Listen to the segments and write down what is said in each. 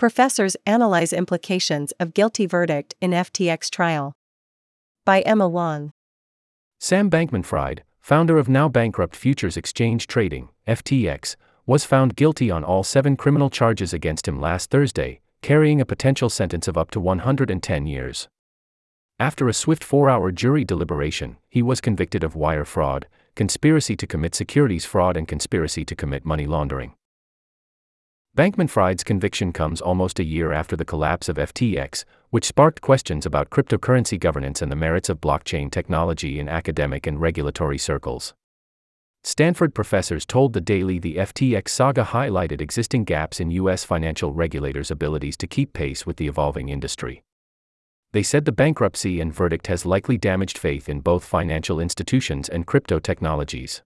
Professors analyze implications of guilty verdict in FTX trial. By Emma Wong. Sam Bankman Fried, founder of now bankrupt Futures Exchange Trading, FTX, was found guilty on all seven criminal charges against him last Thursday, carrying a potential sentence of up to 110 years. After a swift four hour jury deliberation, he was convicted of wire fraud, conspiracy to commit securities fraud, and conspiracy to commit money laundering. Bankman Fried's conviction comes almost a year after the collapse of FTX, which sparked questions about cryptocurrency governance and the merits of blockchain technology in academic and regulatory circles. Stanford professors told the Daily the FTX saga highlighted existing gaps in U.S. financial regulators' abilities to keep pace with the evolving industry they said the bankruptcy and verdict has likely damaged faith in both financial institutions and crypto technologies.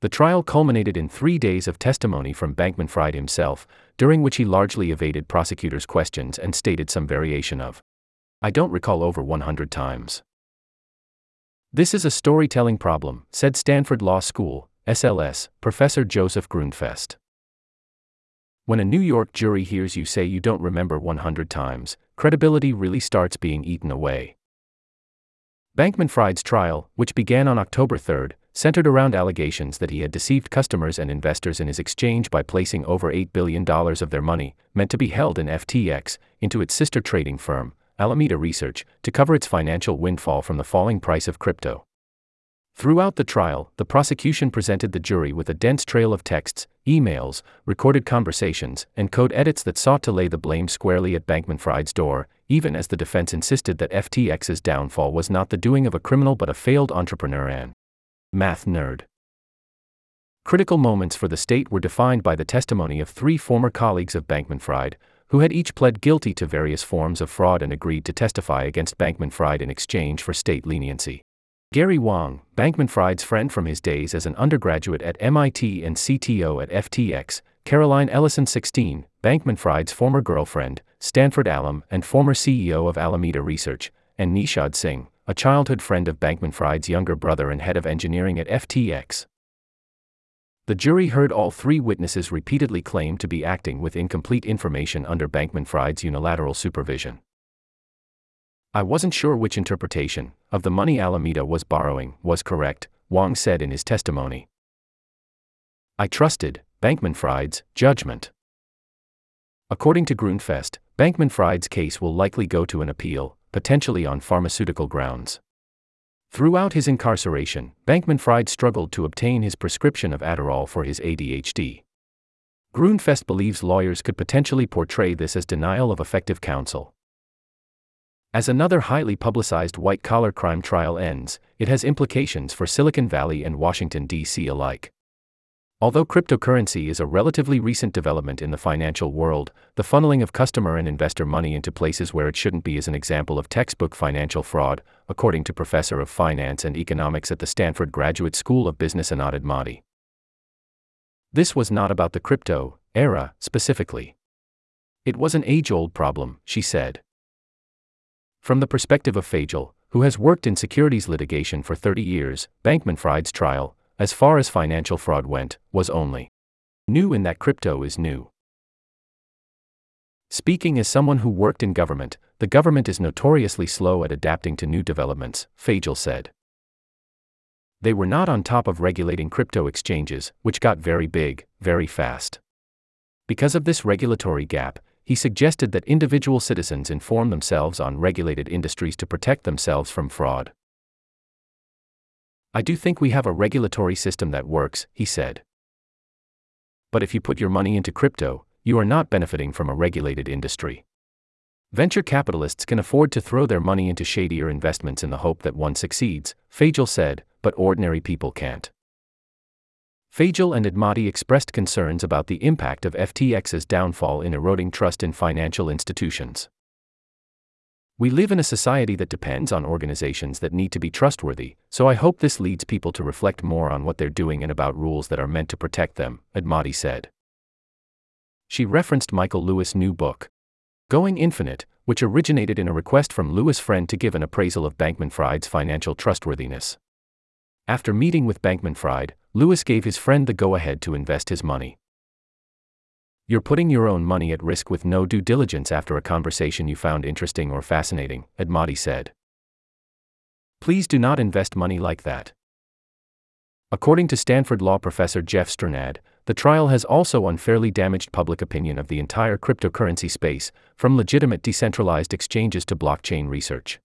The trial culminated in three days of testimony from Bankman Fried himself, during which he largely evaded prosecutors' questions and stated some variation of, I don't recall over 100 times. This is a storytelling problem, said Stanford Law School, SLS, Professor Joseph Grundfest. When a New York jury hears you say you don't remember 100 times, credibility really starts being eaten away. Bankman Fried's trial, which began on October 3, centered around allegations that he had deceived customers and investors in his exchange by placing over $8 billion of their money, meant to be held in FTX, into its sister trading firm, Alameda Research, to cover its financial windfall from the falling price of crypto. Throughout the trial, the prosecution presented the jury with a dense trail of texts, emails, recorded conversations, and code edits that sought to lay the blame squarely at Bankman Fried's door, even as the defense insisted that FTX's downfall was not the doing of a criminal but a failed entrepreneur and math nerd. Critical moments for the state were defined by the testimony of three former colleagues of Bankman Fried, who had each pled guilty to various forms of fraud and agreed to testify against Bankman Fried in exchange for state leniency. Gary Wang, Bankman Fried's friend from his days as an undergraduate at MIT and CTO at FTX, Caroline Ellison 16, Bankman Fried's former girlfriend, Stanford alum and former CEO of Alameda Research, and Nishad Singh, a childhood friend of Bankman Fried's younger brother and head of engineering at FTX. The jury heard all three witnesses repeatedly claim to be acting with incomplete information under Bankman Fried's unilateral supervision. I wasn't sure which interpretation of the money Alameda was borrowing was correct, Wong said in his testimony. I trusted Bankman Fried's judgment. According to Grundfest, Bankman Fried's case will likely go to an appeal, potentially on pharmaceutical grounds. Throughout his incarceration, Bankman Fried struggled to obtain his prescription of Adderall for his ADHD. Grundfest believes lawyers could potentially portray this as denial of effective counsel. As another highly publicized white collar crime trial ends, it has implications for Silicon Valley and Washington, D.C. alike. Although cryptocurrency is a relatively recent development in the financial world, the funneling of customer and investor money into places where it shouldn't be is an example of textbook financial fraud, according to Professor of Finance and Economics at the Stanford Graduate School of Business Anat Admati. This was not about the crypto era specifically. It was an age old problem, she said. From the perspective of Fagel, who has worked in securities litigation for 30 years, Bankman Fried's trial, as far as financial fraud went, was only new in that crypto is new. Speaking as someone who worked in government, the government is notoriously slow at adapting to new developments, Fagel said. They were not on top of regulating crypto exchanges, which got very big, very fast. Because of this regulatory gap, he suggested that individual citizens inform themselves on regulated industries to protect themselves from fraud. I do think we have a regulatory system that works, he said. But if you put your money into crypto, you are not benefiting from a regulated industry. Venture capitalists can afford to throw their money into shadier investments in the hope that one succeeds, Fagel said, but ordinary people can't. Fagel and Admati expressed concerns about the impact of FTX's downfall in eroding trust in financial institutions. We live in a society that depends on organizations that need to be trustworthy, so I hope this leads people to reflect more on what they're doing and about rules that are meant to protect them, Admati said. She referenced Michael Lewis' new book, Going Infinite, which originated in a request from Lewis' friend to give an appraisal of Bankman Fried's financial trustworthiness. After meeting with Bankman Fried, Lewis gave his friend the go ahead to invest his money. You're putting your own money at risk with no due diligence after a conversation you found interesting or fascinating, Admati said. Please do not invest money like that. According to Stanford law professor Jeff Strnad, the trial has also unfairly damaged public opinion of the entire cryptocurrency space, from legitimate decentralized exchanges to blockchain research.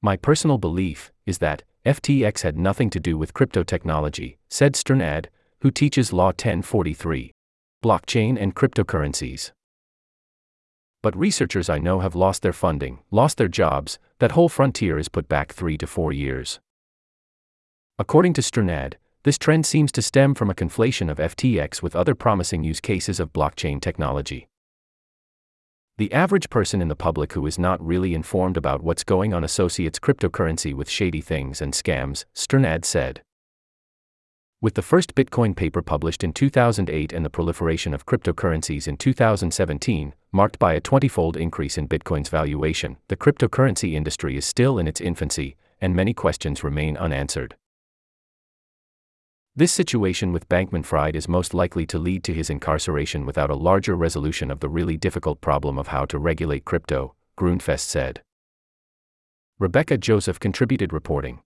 My personal belief is that FTX had nothing to do with crypto technology, said Strnad, who teaches Law 1043, blockchain and cryptocurrencies. But researchers I know have lost their funding, lost their jobs, that whole frontier is put back three to four years. According to Strnad, this trend seems to stem from a conflation of FTX with other promising use cases of blockchain technology. The average person in the public who is not really informed about what's going on associates cryptocurrency with shady things and scams, Strnad said. With the first Bitcoin paper published in 2008 and the proliferation of cryptocurrencies in 2017, marked by a 20 fold increase in Bitcoin's valuation, the cryptocurrency industry is still in its infancy, and many questions remain unanswered. This situation with Bankman Fried is most likely to lead to his incarceration without a larger resolution of the really difficult problem of how to regulate crypto, Grundfest said. Rebecca Joseph contributed reporting.